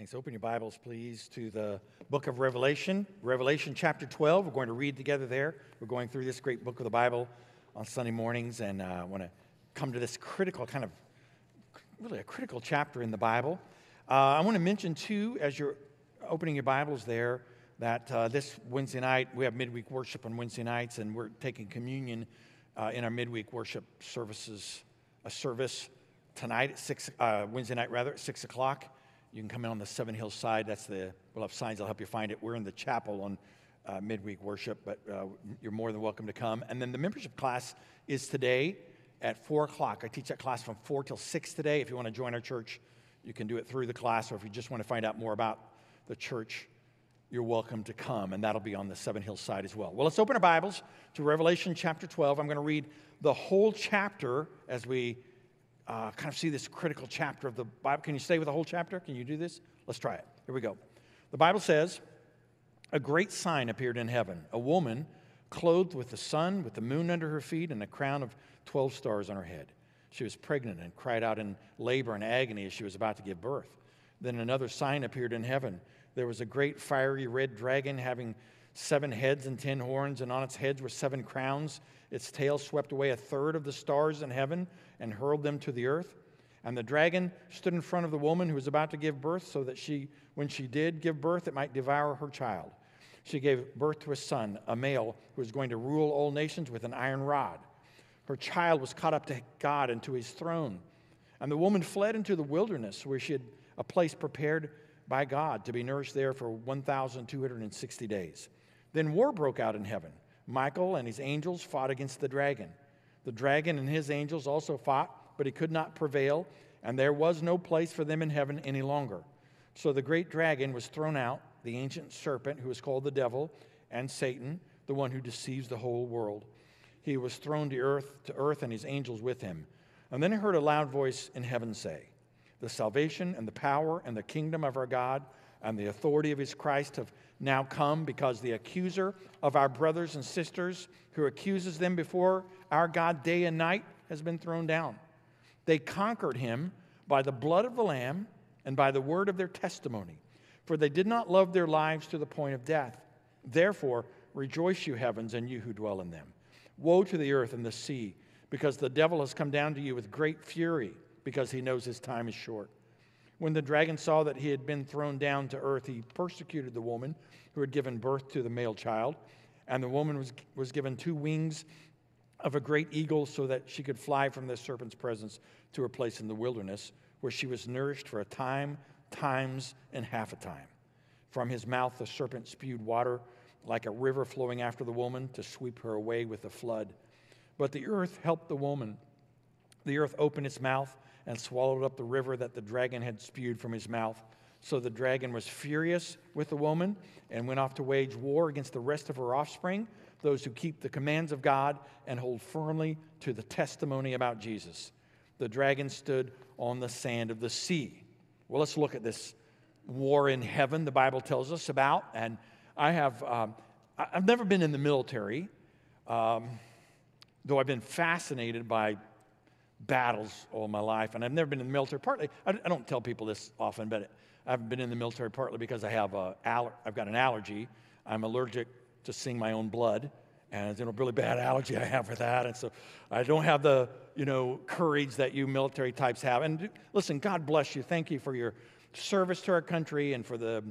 Thanks. Open your Bibles, please, to the book of Revelation, Revelation chapter 12. We're going to read together there. We're going through this great book of the Bible on Sunday mornings, and I uh, want to come to this critical, kind of really a critical chapter in the Bible. Uh, I want to mention, too, as you're opening your Bibles there, that uh, this Wednesday night, we have midweek worship on Wednesday nights, and we're taking communion uh, in our midweek worship services, a service tonight at six, uh, Wednesday night rather, at 6 o'clock. You can come in on the Seven Hills side. That's the, we'll have signs that'll help you find it. We're in the chapel on uh, midweek worship, but uh, you're more than welcome to come. And then the membership class is today at 4 o'clock. I teach that class from 4 till 6 today. If you want to join our church, you can do it through the class, or if you just want to find out more about the church, you're welcome to come, and that'll be on the Seven Hills side as well. Well, let's open our Bibles to Revelation chapter 12. I'm going to read the whole chapter as we uh, kind of see this critical chapter of the Bible. Can you stay with the whole chapter? Can you do this? Let's try it. Here we go. The Bible says, A great sign appeared in heaven a woman clothed with the sun, with the moon under her feet, and a crown of 12 stars on her head. She was pregnant and cried out in labor and agony as she was about to give birth. Then another sign appeared in heaven. There was a great fiery red dragon having seven heads and ten horns, and on its heads were seven crowns. Its tail swept away a third of the stars in heaven and hurled them to the earth. And the dragon stood in front of the woman who was about to give birth, so that she, when she did give birth, it might devour her child. She gave birth to a son, a male, who was going to rule all nations with an iron rod. Her child was caught up to God and to his throne. And the woman fled into the wilderness, where she had a place prepared by God to be nourished there for 1,260 days. Then war broke out in heaven. Michael and his angels fought against the dragon. The dragon and his angels also fought, but he could not prevail, and there was no place for them in heaven any longer. So the great dragon was thrown out, the ancient serpent who is called the devil and Satan, the one who deceives the whole world. He was thrown to earth, to earth and his angels with him. And then I heard a loud voice in heaven say, The salvation and the power and the kingdom of our God and the authority of his Christ have now come because the accuser of our brothers and sisters who accuses them before our God day and night has been thrown down. They conquered him by the blood of the Lamb and by the word of their testimony, for they did not love their lives to the point of death. Therefore, rejoice, you heavens, and you who dwell in them. Woe to the earth and the sea, because the devil has come down to you with great fury, because he knows his time is short. When the dragon saw that he had been thrown down to earth, he persecuted the woman who had given birth to the male child. And the woman was, was given two wings of a great eagle so that she could fly from the serpent's presence to her place in the wilderness, where she was nourished for a time, times, and half a time. From his mouth, the serpent spewed water like a river flowing after the woman to sweep her away with the flood. But the earth helped the woman. The earth opened its mouth and swallowed up the river that the dragon had spewed from his mouth. So the dragon was furious with the woman and went off to wage war against the rest of her offspring, those who keep the commands of God and hold firmly to the testimony about Jesus. The dragon stood on the sand of the sea. Well, let's look at this war in heaven the Bible tells us about. And I have, um, I've never been in the military, um, though I've been fascinated by battles all my life, and I've never been in the military. Partly, I, I don't tell people this often, but I haven't been in the military partly because I have a, I've got an allergy. I'm allergic to seeing my own blood, and it's a really bad allergy I have for that, and so I don't have the you know courage that you military types have. And listen, God bless you. Thank you for your service to our country and for the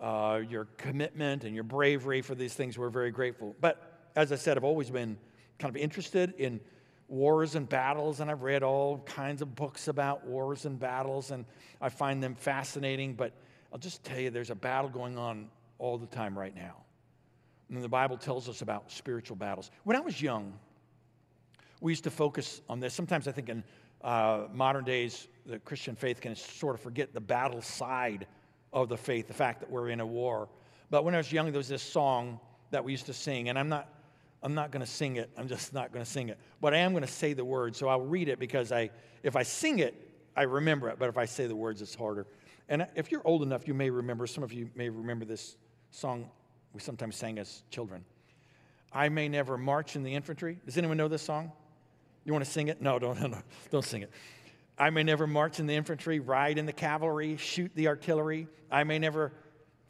uh, your commitment and your bravery for these things. We're very grateful. But as I said, I've always been kind of interested in wars and battles, and I've read all kinds of books about wars and battles, and I find them fascinating. But I'll just tell you, there's a battle going on all the time right now. And the Bible tells us about spiritual battles. When I was young, we used to focus on this. Sometimes I think in uh, modern days, the Christian faith can sort of forget the battle side of the faith, the fact that we're in a war. But when I was young, there was this song that we used to sing, and I'm not I'm not going to sing it. I'm just not going to sing it. But I am going to say the words. So I'll read it because I, if I sing it, I remember it. But if I say the words, it's harder. And if you're old enough, you may remember, some of you may remember this song we sometimes sang as children. I may never march in the infantry. Does anyone know this song? You want to sing it? No, don't, no, no, don't sing it. I may never march in the infantry, ride in the cavalry, shoot the artillery. I may never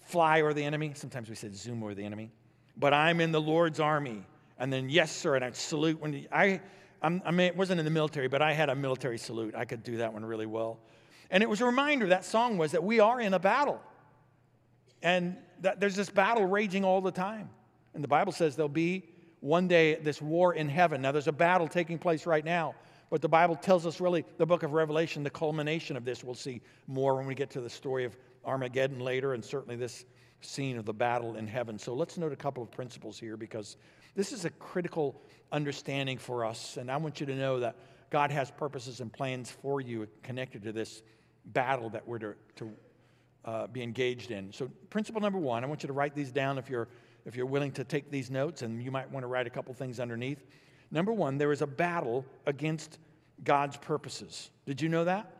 fly over the enemy. Sometimes we said zoom over the enemy. But I'm in the Lord's army. And then, yes, sir, and I'd salute when I, I mean, wasn't in the military, but I had a military salute. I could do that one really well. And it was a reminder, that song was that we are in a battle. And that there's this battle raging all the time. And the Bible says there'll be one day this war in heaven. Now, there's a battle taking place right now. But the Bible tells us really the book of Revelation, the culmination of this. We'll see more when we get to the story of Armageddon later, and certainly this scene of the battle in heaven. So let's note a couple of principles here because this is a critical understanding for us. And I want you to know that God has purposes and plans for you connected to this battle that we're to, to uh, be engaged in. So, principle number one, I want you to write these down if you're, if you're willing to take these notes, and you might want to write a couple things underneath. Number one, there is a battle against God's purposes. Did you know that?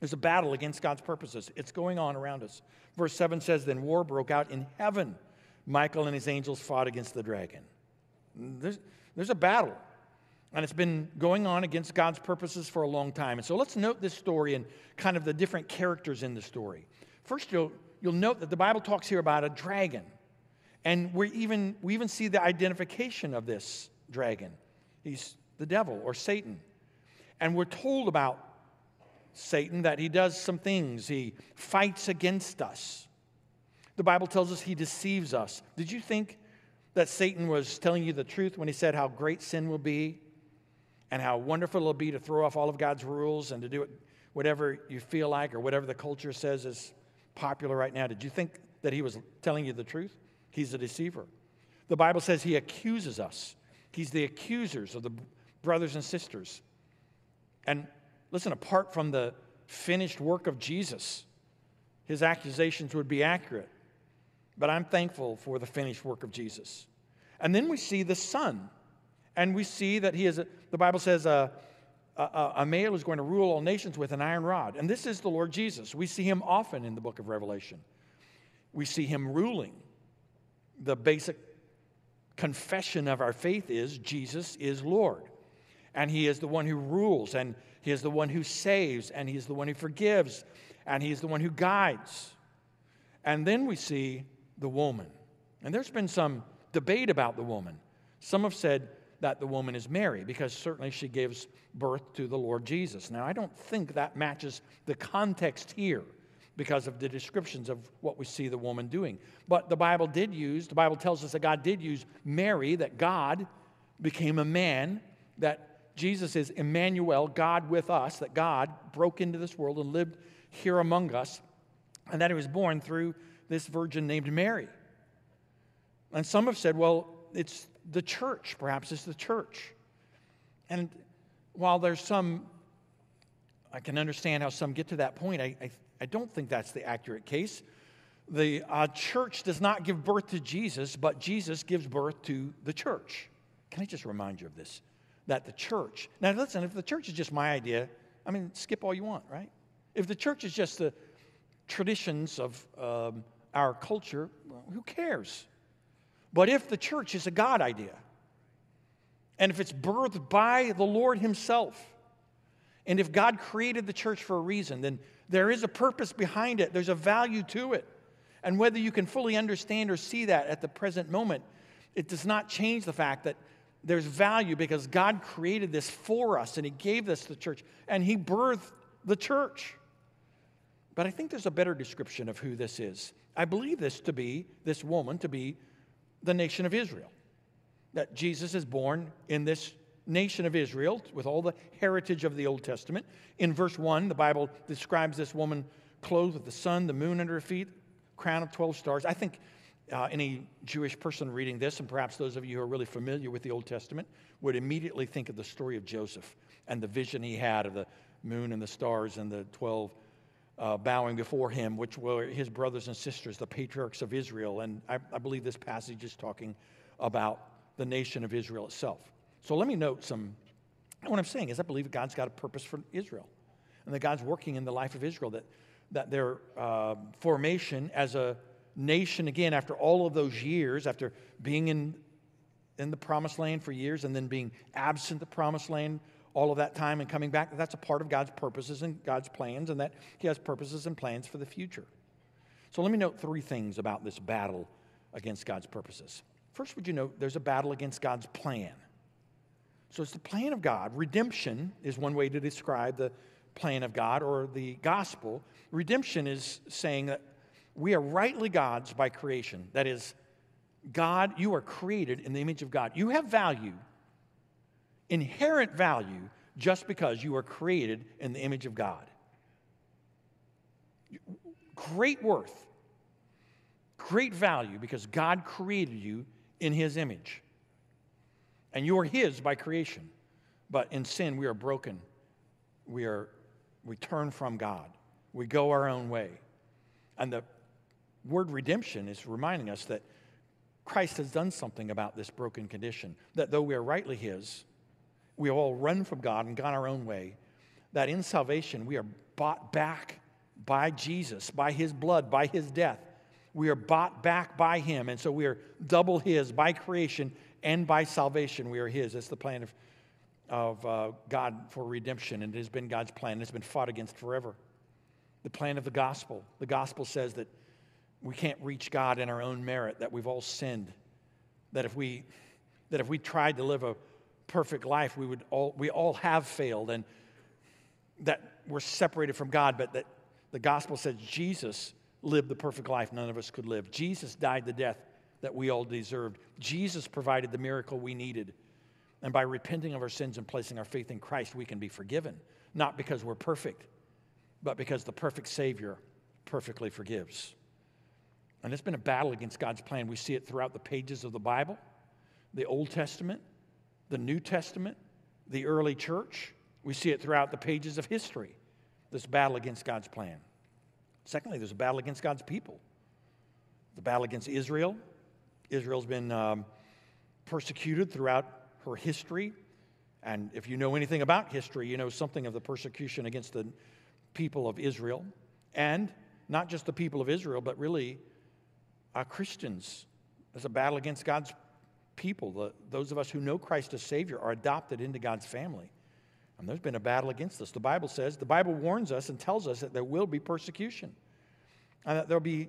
There's a battle against God's purposes. It's going on around us. Verse 7 says, Then war broke out in heaven. Michael and his angels fought against the dragon. There's, there's a battle, and it's been going on against God's purposes for a long time. And so let's note this story and kind of the different characters in the story. First, you'll, you'll note that the Bible talks here about a dragon. And we even, we even see the identification of this dragon. He's the devil or Satan. And we're told about Satan that he does some things, he fights against us. The Bible tells us he deceives us. Did you think that Satan was telling you the truth when he said how great sin will be and how wonderful it'll be to throw off all of God's rules and to do it whatever you feel like or whatever the culture says is popular right now? Did you think that he was telling you the truth? He's a deceiver. The Bible says he accuses us. He's the accusers of the brothers and sisters. And listen, apart from the finished work of Jesus, his accusations would be accurate. But I'm thankful for the finished work of Jesus. And then we see the Son. And we see that he is, a, the Bible says, a, a, a male is going to rule all nations with an iron rod. And this is the Lord Jesus. We see him often in the book of Revelation. We see him ruling. The basic confession of our faith is Jesus is Lord. And he is the one who rules, and he is the one who saves, and he is the one who forgives, and he is the one who guides. And then we see the woman. And there's been some debate about the woman. Some have said that the woman is Mary because certainly she gives birth to the Lord Jesus. Now, I don't think that matches the context here because of the descriptions of what we see the woman doing. But the Bible did use, the Bible tells us that God did use Mary, that God became a man, that Jesus is Emmanuel, God with us, that God broke into this world and lived here among us, and that he was born through this virgin named Mary. And some have said, well, it's the church, perhaps it's the church. And while there's some, I can understand how some get to that point, I, I, I don't think that's the accurate case. The uh, church does not give birth to Jesus, but Jesus gives birth to the church. Can I just remind you of this? That the church, now listen, if the church is just my idea, I mean, skip all you want, right? If the church is just the traditions of um, our culture, well, who cares? But if the church is a God idea, and if it's birthed by the Lord Himself, and if God created the church for a reason, then there is a purpose behind it, there's a value to it. And whether you can fully understand or see that at the present moment, it does not change the fact that there's value because God created this for us and He gave this to the church and He birthed the church. But I think there's a better description of who this is. I believe this to be, this woman to be the nation of Israel. That Jesus is born in this nation of Israel with all the heritage of the Old Testament. In verse 1, the Bible describes this woman clothed with the sun, the moon under her feet, crown of 12 stars. I think uh, any Jewish person reading this, and perhaps those of you who are really familiar with the Old Testament, would immediately think of the story of Joseph and the vision he had of the moon and the stars and the 12 uh, bowing before him, which were his brothers and sisters, the patriarchs of Israel. And I, I believe this passage is talking about the nation of Israel itself. So let me note some. What I'm saying is, I believe God's got a purpose for Israel, and that God's working in the life of Israel. That that their uh, formation as a nation again, after all of those years, after being in in the promised land for years, and then being absent the promised land all of that time and coming back, that's a part of God's purposes and God's plans, and that He has purposes and plans for the future. So let me note three things about this battle against God's purposes. First, would you note there's a battle against God's plan? So it's the plan of God. Redemption is one way to describe the plan of God or the gospel. Redemption is saying that we are rightly God's by creation. That is, God, you are created in the image of God. You have value, inherent value, just because you are created in the image of God. Great worth, great value because God created you in His image. And you are His by creation. But in sin, we are broken. We, are, we turn from God. We go our own way. And the word redemption is reminding us that Christ has done something about this broken condition. That though we are rightly His, we all run from God and gone our own way. That in salvation, we are bought back by Jesus, by His blood, by His death. We are bought back by Him. And so we are double His by creation and by salvation. We are His. That's the plan of, of uh, God for redemption. And it has been God's plan. It's been fought against forever. The plan of the gospel. The gospel says that we can't reach God in our own merit, that we've all sinned. That if we, that if we tried to live a perfect life, we, would all, we all have failed. And that we're separated from God, but that the gospel says Jesus lived the perfect life none of us could live. Jesus died the death that we all deserved. Jesus provided the miracle we needed. And by repenting of our sins and placing our faith in Christ, we can be forgiven. Not because we're perfect, but because the perfect Savior perfectly forgives. And it's been a battle against God's plan. We see it throughout the pages of the Bible, the Old Testament, the New Testament, the early church. We see it throughout the pages of history, this battle against God's plan. Secondly, there's a battle against God's people. The battle against Israel. Israel's been um, persecuted throughout her history. And if you know anything about history, you know something of the persecution against the people of Israel. And not just the people of Israel, but really uh, Christians. There's a battle against God's people. The, those of us who know Christ as Savior are adopted into God's family. And there's been a battle against us. The Bible says, the Bible warns us and tells us that there will be persecution, and that there'll be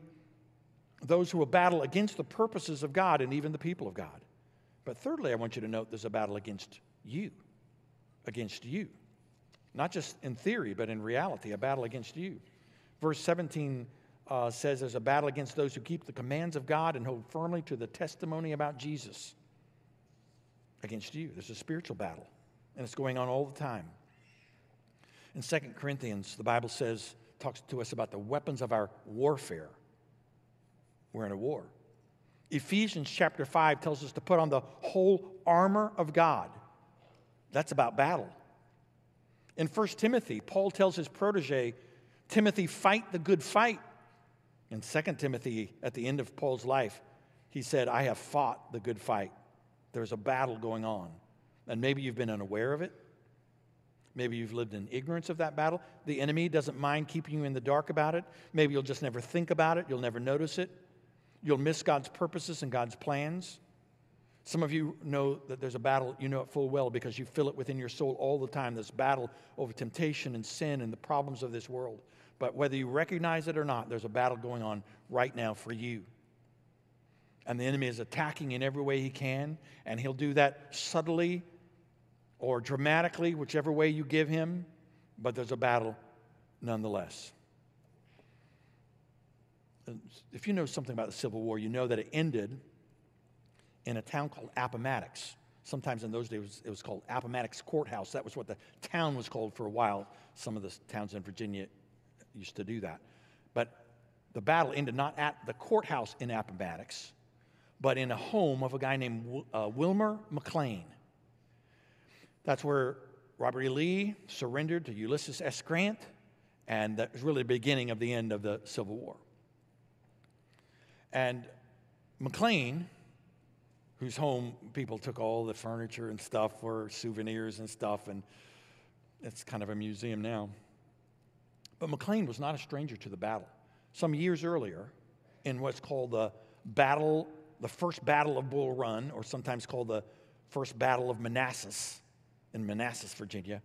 those who will battle against the purposes of God and even the people of God. But thirdly, I want you to note there's a battle against you, against you. Not just in theory, but in reality, a battle against you. Verse 17 uh, says there's a battle against those who keep the commands of God and hold firmly to the testimony about Jesus. Against you. There's a spiritual battle and it's going on all the time. In 2 Corinthians, the Bible says, talks to us about the weapons of our warfare. We're in a war. Ephesians chapter 5 tells us to put on the whole armor of God. That's about battle. In 1 Timothy, Paul tells his protege, Timothy, fight the good fight. In 2 Timothy, at the end of Paul's life, he said, I have fought the good fight. There's a battle going on. And maybe you've been unaware of it. Maybe you've lived in ignorance of that battle. The enemy doesn't mind keeping you in the dark about it. Maybe you'll just never think about it. You'll never notice it. You'll miss God's purposes and God's plans. Some of you know that there's a battle, you know it full well because you feel it within your soul all the time this battle over temptation and sin and the problems of this world. But whether you recognize it or not, there's a battle going on right now for you and the enemy is attacking in every way he can, and he'll do that subtly or dramatically, whichever way you give him, but there's a battle nonetheless. If you know something about the Civil War, you know that it ended in a town called Appomattox. Sometimes in those days it was called Appomattox Courthouse. That was what the town was called for a while. Some of the towns in Virginia used to do that. But the battle ended not at the courthouse in Appomattox, but in a home of a guy named uh, Wilmer McLean. That's where Robert E. Lee surrendered to Ulysses S. Grant, and that was really the beginning of the end of the Civil War. And McLean, whose home people took all the furniture and stuff for souvenirs and stuff, and it's kind of a museum now. But McLean was not a stranger to the battle. Some years earlier, in what's called the Battle the first battle of Bull Run, or sometimes called the first battle of Manassas. in Manassas, Virginia.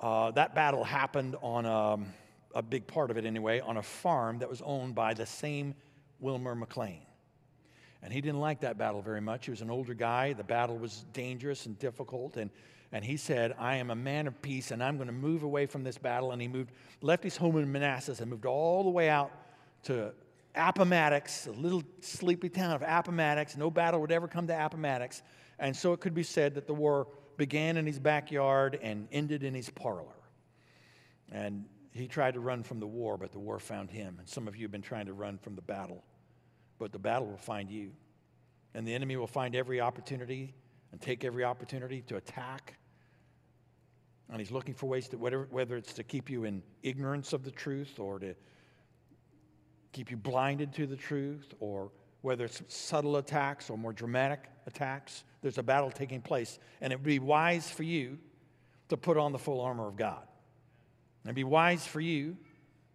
Uh, that battle happened on a, um, a big part of it anyway, on a farm that was owned by the same Wilmer McLean. And he didn't like that battle very much. He was an older guy. The battle was dangerous and difficult. And, and he said, I am a man of peace and I'm going to move away from this battle. And he moved, left his home in Manassas and moved all the way out to Appomattox, a little sleepy town of Appomattox. No battle would ever come to Appomattox. And so it could be said that the war began in his backyard and ended in his parlor. And he tried to run from the war, but the war found him. And some of you have been trying to run from the battle, but the battle will find you. And the enemy will find every opportunity and take every opportunity to attack. And he's looking for ways to, whether it's to keep you in ignorance of the truth or to keep you blinded to the truth, or whether it's subtle attacks or more dramatic attacks, there's a battle taking place. And it would be wise for you to put on the full armor of God. And be wise for you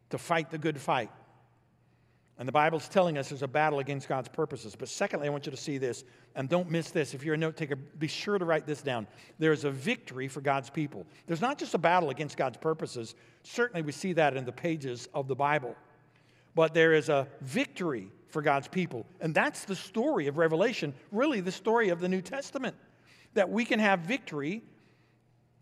to fight the good fight. And the Bible's telling us there's a battle against God's purposes. But secondly, I want you to see this, and don't miss this. If you're a note taker, be sure to write this down. There is a victory for God's people. There's not just a battle against God's purposes. Certainly, we see that in the pages of the Bible but there is a victory for God's people. And that's the story of Revelation, really the story of the New Testament. That we can have victory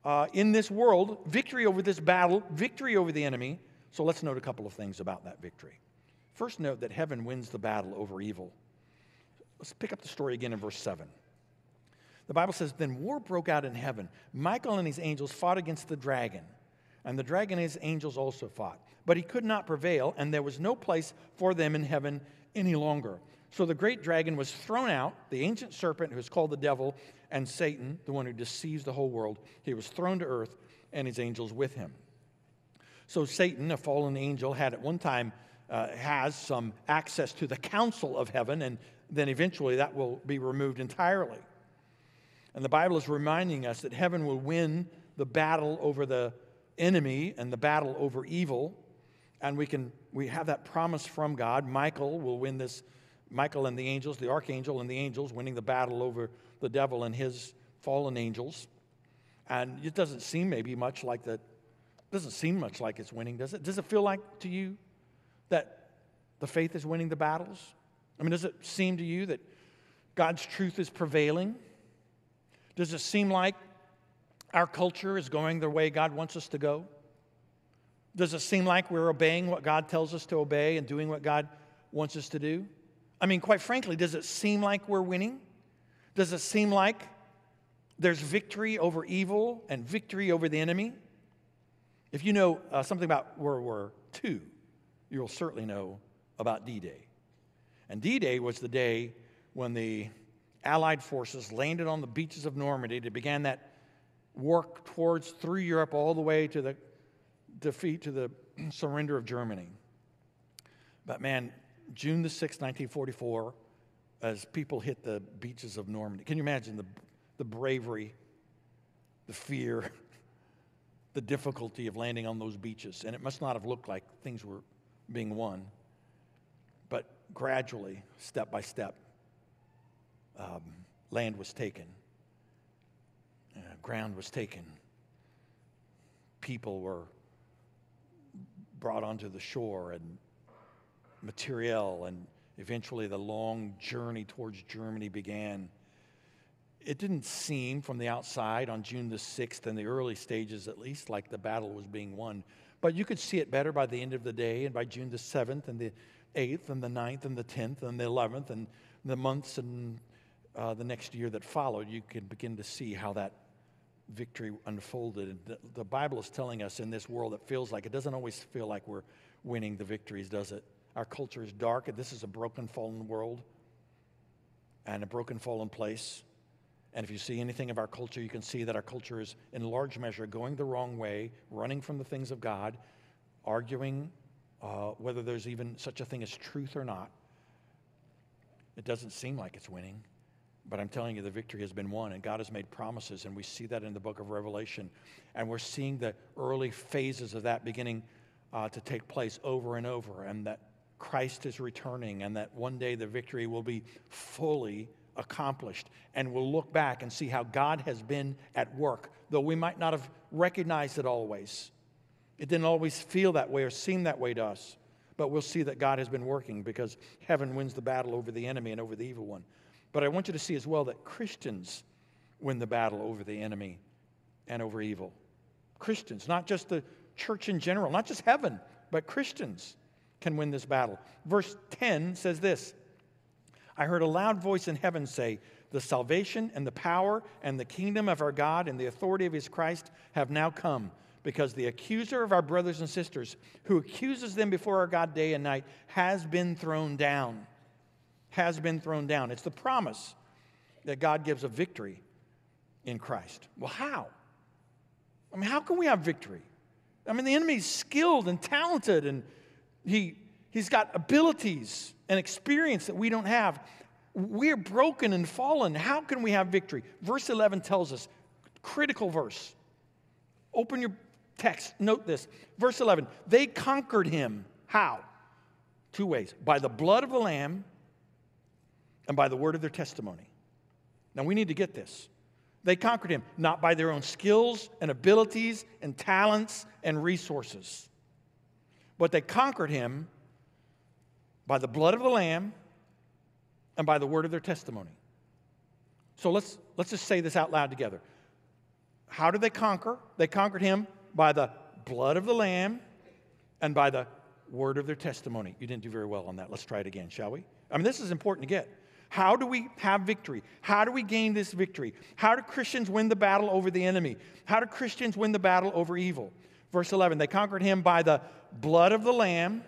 uh, in this world, victory over this battle, victory over the enemy. So let's note a couple of things about that victory. First, note that heaven wins the battle over evil. Let's pick up the story again in verse 7. The Bible says, Then war broke out in heaven. Michael and his angels fought against the dragon, and the dragon and his angels also fought but he could not prevail, and there was no place for them in heaven any longer. So the great dragon was thrown out, the ancient serpent who is called the devil, and Satan, the one who deceives the whole world. He was thrown to earth, and his angels with him. So Satan, a fallen angel, had at one time uh, has some access to the council of heaven, and then eventually that will be removed entirely. And the Bible is reminding us that heaven will win the battle over the enemy and the battle over evil and we can we have that promise from God. Michael will win this. Michael and the angels, the archangel and the angels, winning the battle over the devil and his fallen angels. And it doesn't seem maybe much like that. Doesn't seem much like it's winning, does it? Does it feel like to you that the faith is winning the battles? I mean, does it seem to you that God's truth is prevailing? Does it seem like our culture is going the way God wants us to go? Does it seem like we're obeying what God tells us to obey and doing what God wants us to do? I mean, quite frankly, does it seem like we're winning? Does it seem like there's victory over evil and victory over the enemy? If you know uh, something about World War II, you'll certainly know about D Day. And D Day was the day when the Allied forces landed on the beaches of Normandy to begin that work towards through Europe all the way to the defeat to the surrender of Germany. But man, June the 6th, 1944, as people hit the beaches of Normandy, can you imagine the, the bravery, the fear, the difficulty of landing on those beaches? And it must not have looked like things were being won. But gradually, step by step, um, land was taken, uh, ground was taken, people were brought onto the shore and materiel, and eventually the long journey towards Germany began. It didn't seem from the outside on June the 6th, in the early stages at least, like the battle was being won. But you could see it better by the end of the day, and by June the 7th, and the 8th, and the 9th, and the 10th, and the 11th, and the months and uh, the next year that followed, you could begin to see how that victory unfolded. The, the Bible is telling us in this world, that feels like it doesn't always feel like we're winning the victories, does it? Our culture is dark, and this is a broken, fallen world and a broken, fallen place. And if you see anything of our culture, you can see that our culture is, in large measure, going the wrong way, running from the things of God, arguing uh, whether there's even such a thing as truth or not. It doesn't seem like it's winning. But I'm telling you, the victory has been won, and God has made promises, and we see that in the book of Revelation. And we're seeing the early phases of that beginning uh, to take place over and over, and that Christ is returning, and that one day the victory will be fully accomplished. And we'll look back and see how God has been at work, though we might not have recognized it always. It didn't always feel that way or seem that way to us. But we'll see that God has been working because heaven wins the battle over the enemy and over the evil one. But I want you to see as well that Christians win the battle over the enemy and over evil. Christians, not just the church in general, not just heaven, but Christians can win this battle. Verse 10 says this I heard a loud voice in heaven say, The salvation and the power and the kingdom of our God and the authority of his Christ have now come because the accuser of our brothers and sisters, who accuses them before our God day and night, has been thrown down. Has been thrown down. It's the promise that God gives a victory in Christ. Well, how? I mean, how can we have victory? I mean, the enemy's skilled and talented, and he, he's got abilities and experience that we don't have. We're broken and fallen. How can we have victory? Verse 11 tells us, critical verse. Open your text. Note this. Verse 11. They conquered him. How? Two ways by the blood of the Lamb and by the word of their testimony. Now we need to get this. They conquered him not by their own skills and abilities and talents and resources, but they conquered him by the blood of the Lamb and by the word of their testimony. So let's, let's just say this out loud together. How did they conquer? They conquered him by the blood of the Lamb and by the word of their testimony. You didn't do very well on that. Let's try it again, shall we? I mean, this is important to get. How do we have victory? How do we gain this victory? How do Christians win the battle over the enemy? How do Christians win the battle over evil? Verse 11 they conquered him by the blood of the Lamb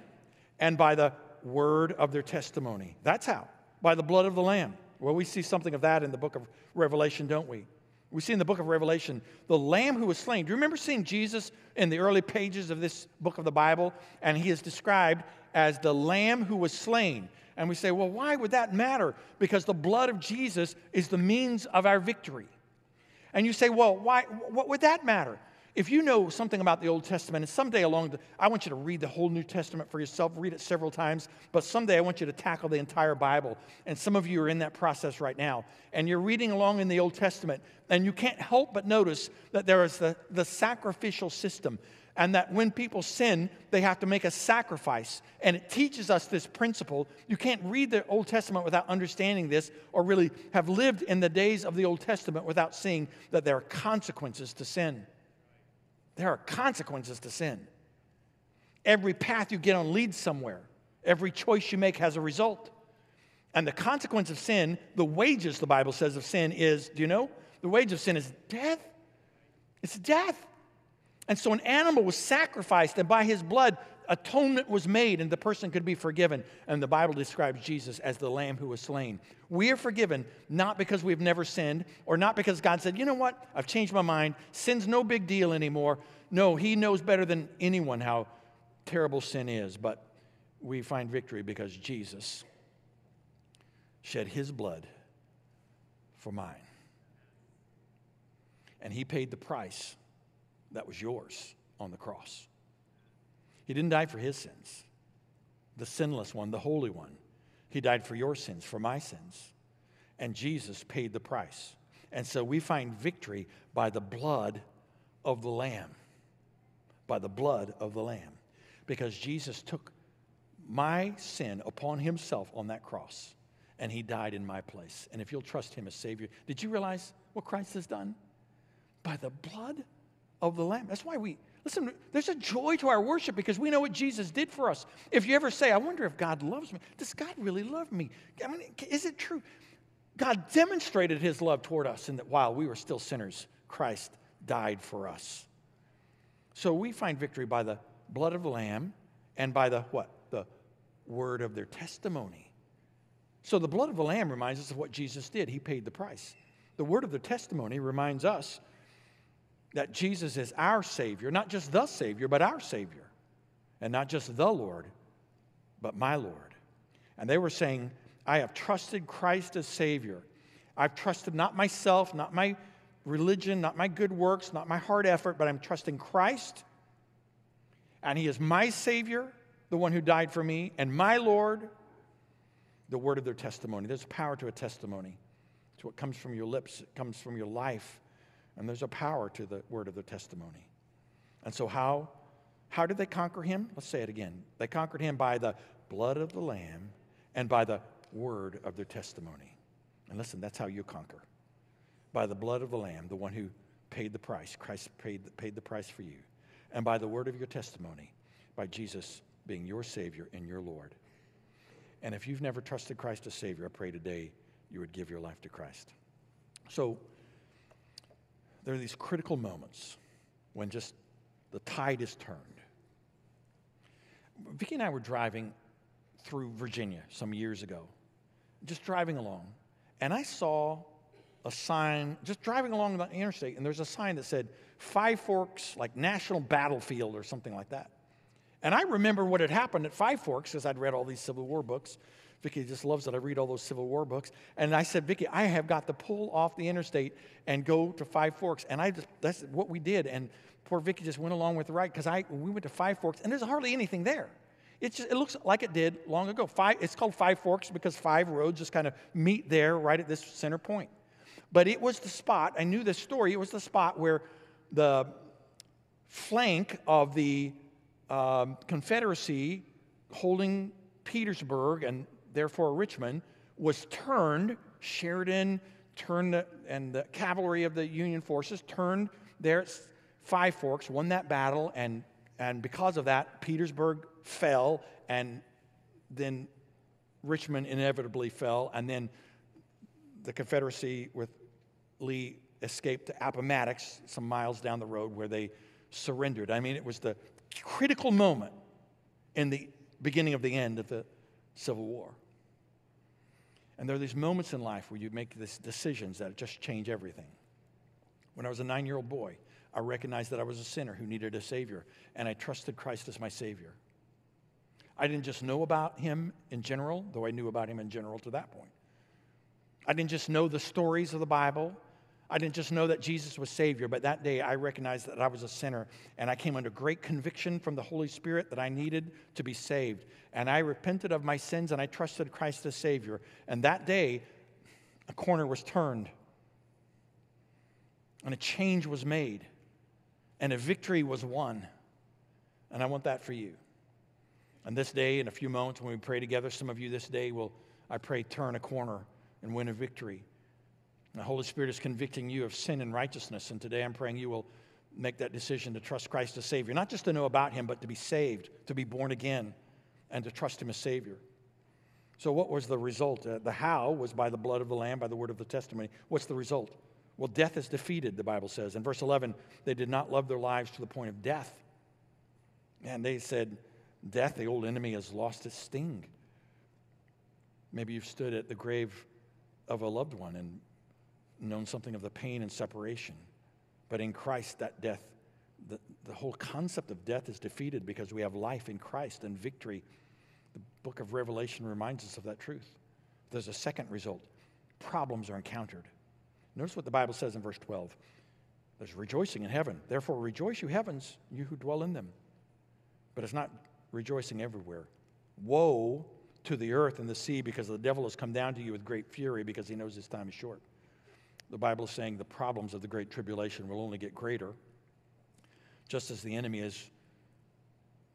and by the word of their testimony. That's how, by the blood of the Lamb. Well, we see something of that in the book of Revelation, don't we? We see in the book of Revelation the lamb who was slain. Do you remember seeing Jesus in the early pages of this book of the Bible? And he is described as the lamb who was slain. And we say, well, why would that matter? Because the blood of Jesus is the means of our victory. And you say, well, why, what would that matter? If you know something about the Old Testament, and someday along the, I want you to read the whole New Testament for yourself, read it several times, but someday I want you to tackle the entire Bible. And some of you are in that process right now. And you're reading along in the Old Testament, and you can't help but notice that there is the, the sacrificial system. And that when people sin, they have to make a sacrifice. And it teaches us this principle. You can't read the Old Testament without understanding this, or really have lived in the days of the Old Testament without seeing that there are consequences to sin. There are consequences to sin. Every path you get on leads somewhere, every choice you make has a result. And the consequence of sin, the wages, the Bible says, of sin is do you know? The wage of sin is death. It's death. And so an animal was sacrificed, and by his blood, atonement was made, and the person could be forgiven. And the Bible describes Jesus as the lamb who was slain. We are forgiven not because we've never sinned, or not because God said, you know what, I've changed my mind. Sin's no big deal anymore. No, He knows better than anyone how terrible sin is. But we find victory because Jesus shed His blood for mine. And He paid the price that was yours on the cross. He didn't die for his sins, the sinless one, the holy one. He died for your sins, for my sins. And Jesus paid the price. And so we find victory by the blood of the Lamb. By the blood of the Lamb. Because Jesus took my sin upon himself on that cross and he died in my place. And if you'll trust him as Savior, did you realize what Christ has done? By the blood of the Lamb. That's why we, listen, there's a joy to our worship because we know what Jesus did for us. If you ever say, I wonder if God loves me, does God really love me? I mean, is it true? God demonstrated his love toward us in that while we were still sinners, Christ died for us. So we find victory by the blood of the Lamb and by the what? The word of their testimony. So the blood of the Lamb reminds us of what Jesus did. He paid the price. The word of the testimony reminds us that Jesus is our Savior, not just the Savior, but our Savior. And not just the Lord, but my Lord. And they were saying, I have trusted Christ as Savior. I've trusted not myself, not my religion, not my good works, not my hard effort, but I'm trusting Christ. And He is my Savior, the one who died for me, and my Lord, the word of their testimony. There's power to a testimony. It's what comes from your lips, it comes from your life. And there's a power to the word of the testimony. And so, how, how did they conquer him? Let's say it again. They conquered him by the blood of the Lamb and by the word of their testimony. And listen, that's how you conquer by the blood of the Lamb, the one who paid the price. Christ paid, paid the price for you. And by the word of your testimony, by Jesus being your Savior and your Lord. And if you've never trusted Christ as Savior, I pray today you would give your life to Christ. So, there are these critical moments when just the tide is turned. Vicki and I were driving through Virginia some years ago, just driving along, and I saw a sign, just driving along the interstate, and there's a sign that said Five Forks, like National Battlefield or something like that. And I remember what had happened at Five Forks because I'd read all these Civil War books. Vicki just loves it. I read all those Civil War books. And I said, Vicki, I have got to pull off the interstate and go to Five Forks. And I just, that's what we did. And poor Vicki just went along with the ride because I we went to Five Forks and there's hardly anything there. It, just, it looks like it did long ago. Five, it's called Five Forks because five roads just kind of meet there right at this center point. But it was the spot, I knew this story, it was the spot where the flank of the um, Confederacy holding Petersburg and therefore Richmond was turned. Sheridan turned, and the cavalry of the Union forces turned at Five Forks, won that battle, and, and because of that, Petersburg fell, and then Richmond inevitably fell, and then the Confederacy with Lee escaped to Appomattox, some miles down the road, where they surrendered. I mean, it was the critical moment in the beginning of the end of the Civil War. And there are these moments in life where you make these decisions that just change everything. When I was a nine year old boy, I recognized that I was a sinner who needed a Savior, and I trusted Christ as my Savior. I didn't just know about Him in general, though I knew about Him in general to that point. I didn't just know the stories of the Bible. I didn't just know that Jesus was Savior, but that day I recognized that I was a sinner and I came under great conviction from the Holy Spirit that I needed to be saved. And I repented of my sins and I trusted Christ as Savior. And that day, a corner was turned and a change was made and a victory was won. And I want that for you. And this day, in a few moments, when we pray together, some of you this day will, I pray, turn a corner and win a victory. The Holy Spirit is convicting you of sin and righteousness, and today I'm praying you will make that decision to trust Christ as Savior, not just to know about Him, but to be saved, to be born again, and to trust Him as Savior. So, what was the result? Uh, the how was by the blood of the Lamb, by the word of the testimony. What's the result? Well, death is defeated, the Bible says. In verse 11, they did not love their lives to the point of death. And they said, Death, the old enemy, has lost its sting. Maybe you've stood at the grave of a loved one and known something of the pain and separation. But in Christ, that death, the, the whole concept of death is defeated because we have life in Christ and victory. The book of Revelation reminds us of that truth. There's a second result problems are encountered. Notice what the Bible says in verse 12 there's rejoicing in heaven. Therefore, rejoice, you heavens, you who dwell in them. But it's not rejoicing everywhere. Woe to the earth and the sea because the devil has come down to you with great fury because he knows his time is short. The Bible is saying the problems of the Great Tribulation will only get greater, just as the enemy is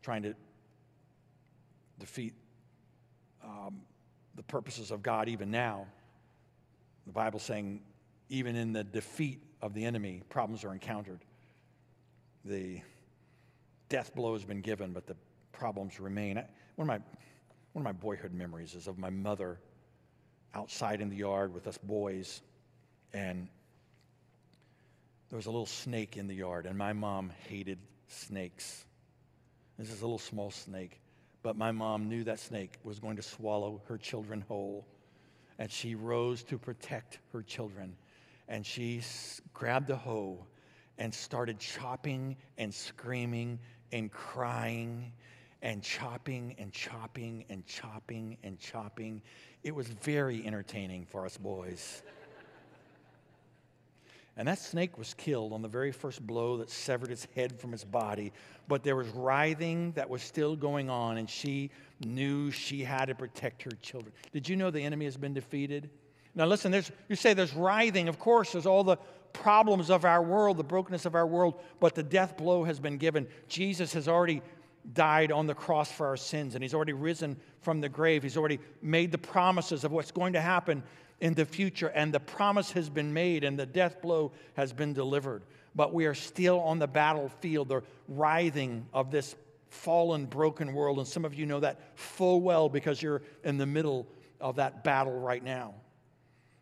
trying to defeat um, the purposes of God even now. The Bible saying even in the defeat of the enemy, problems are encountered. The death blow has been given, but the problems remain. One of my, one of my boyhood memories is of my mother outside in the yard with us boys and there was a little snake in the yard, and my mom hated snakes. This is a little small snake, but my mom knew that snake was going to swallow her children whole, and she rose to protect her children. And she grabbed a hoe and started chopping and screaming and crying and chopping and chopping and chopping and chopping. It was very entertaining for us boys. And that snake was killed on the very first blow that severed its head from its body. But there was writhing that was still going on, and she knew she had to protect her children. Did you know the enemy has been defeated? Now, listen, there's, you say there's writhing. Of course, there's all the problems of our world, the brokenness of our world, but the death blow has been given. Jesus has already died on the cross for our sins, and he's already risen from the grave. He's already made the promises of what's going to happen in the future, and the promise has been made, and the death blow has been delivered. But we are still on the battlefield, the writhing of this fallen, broken world. And some of you know that full well because you're in the middle of that battle right now.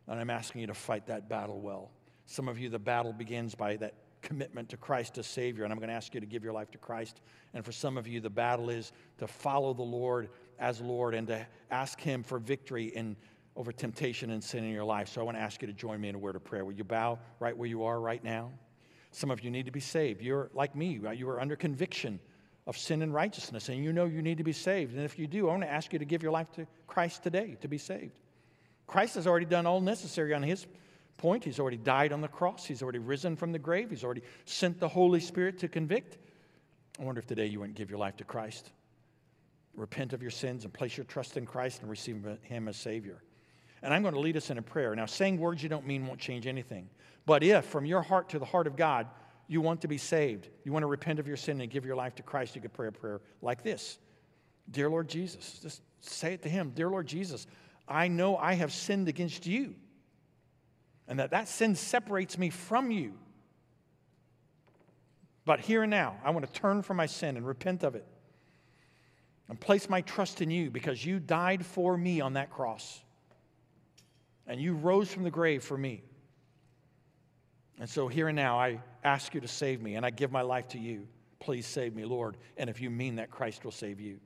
And I'm asking you to fight that battle well. Some of you, the battle begins by that commitment to Christ as Savior, and I'm going to ask you to give your life to Christ. And for some of you, the battle is to follow the Lord as Lord and to ask Him for victory in over temptation and sin in your life. So I want to ask you to join me in a word of prayer. Will you bow right where you are right now? Some of you need to be saved. You're like me, you are under conviction of sin and righteousness, and you know you need to be saved. And if you do, I want to ask you to give your life to Christ today to be saved. Christ has already done all necessary on his point. He's already died on the cross, he's already risen from the grave, he's already sent the Holy Spirit to convict. I wonder if today you wouldn't give your life to Christ. Repent of your sins and place your trust in Christ and receive him as Savior. And I'm going to lead us in a prayer. Now, saying words you don't mean won't change anything. But if from your heart to the heart of God, you want to be saved, you want to repent of your sin and give your life to Christ, you could pray a prayer like this Dear Lord Jesus, just say it to Him Dear Lord Jesus, I know I have sinned against you, and that that sin separates me from you. But here and now, I want to turn from my sin and repent of it and place my trust in you because you died for me on that cross and you rose from the grave for me. And so here and now, I ask you to save me, and I give my life to you. Please save me, Lord. And if you mean that, Christ will save you.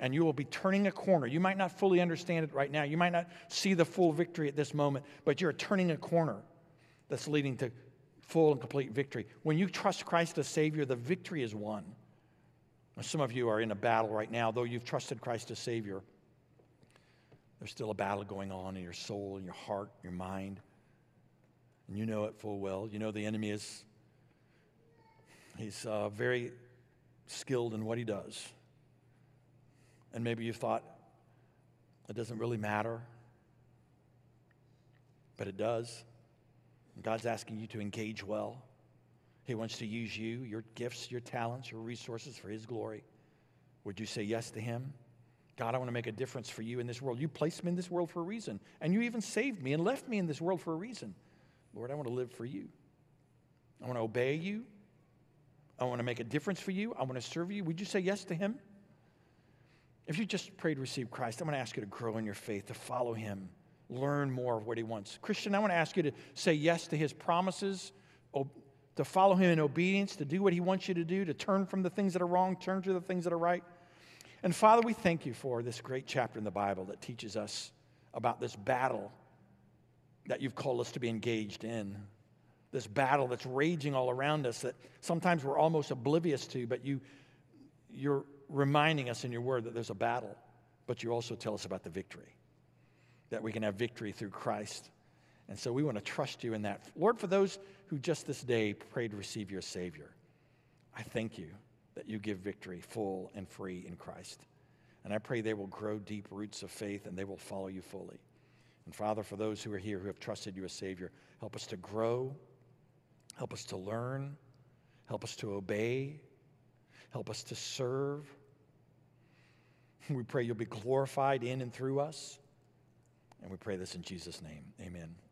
And you will be turning a corner. You might not fully understand it right now. You might not see the full victory at this moment, but you're turning a corner that's leading to full and complete victory. When you trust Christ as Savior, the victory is won. Some of you are in a battle right now, though you've trusted Christ as Savior. There's still a battle going on in your soul, in your heart, your mind. And you know it full well. You know the enemy is, he's uh, very skilled in what he does. And maybe you thought, it doesn't really matter. But it does. God's asking you to engage well. He wants to use you, your gifts, your talents, your resources for His glory. Would you say yes to Him? God, I want to make a difference for you in this world. You placed me in this world for a reason, and you even saved me and left me in this world for a reason. Lord, I want to live for you. I want to obey you. I want to make a difference for you. I want to serve you. Would you say yes to Him? If you just prayed receive Christ, I'm going to ask you to grow in your faith, to follow Him, learn more of what He wants. Christian, I want to ask you to say yes to His promises, to follow Him in obedience, to do what He wants you to do, to turn from the things that are wrong, turn to the things that are right. And Father, we thank you for this great chapter in the Bible that teaches us about this battle that you've called us to be engaged in. This battle that's raging all around us that sometimes we're almost oblivious to, but you, you're reminding us in your word that there's a battle, but you also tell us about the victory, that we can have victory through Christ. And so we want to trust you in that. Lord, for those who just this day prayed to receive your Savior, I thank you that you give victory full and free in Christ. And I pray they will grow deep roots of faith and they will follow you fully. And Father, for those who are here who have trusted you as Savior, help us to grow, help us to learn, help us to obey, help us to serve. We pray you'll be glorified in and through us. And we pray this in Jesus' name. Amen.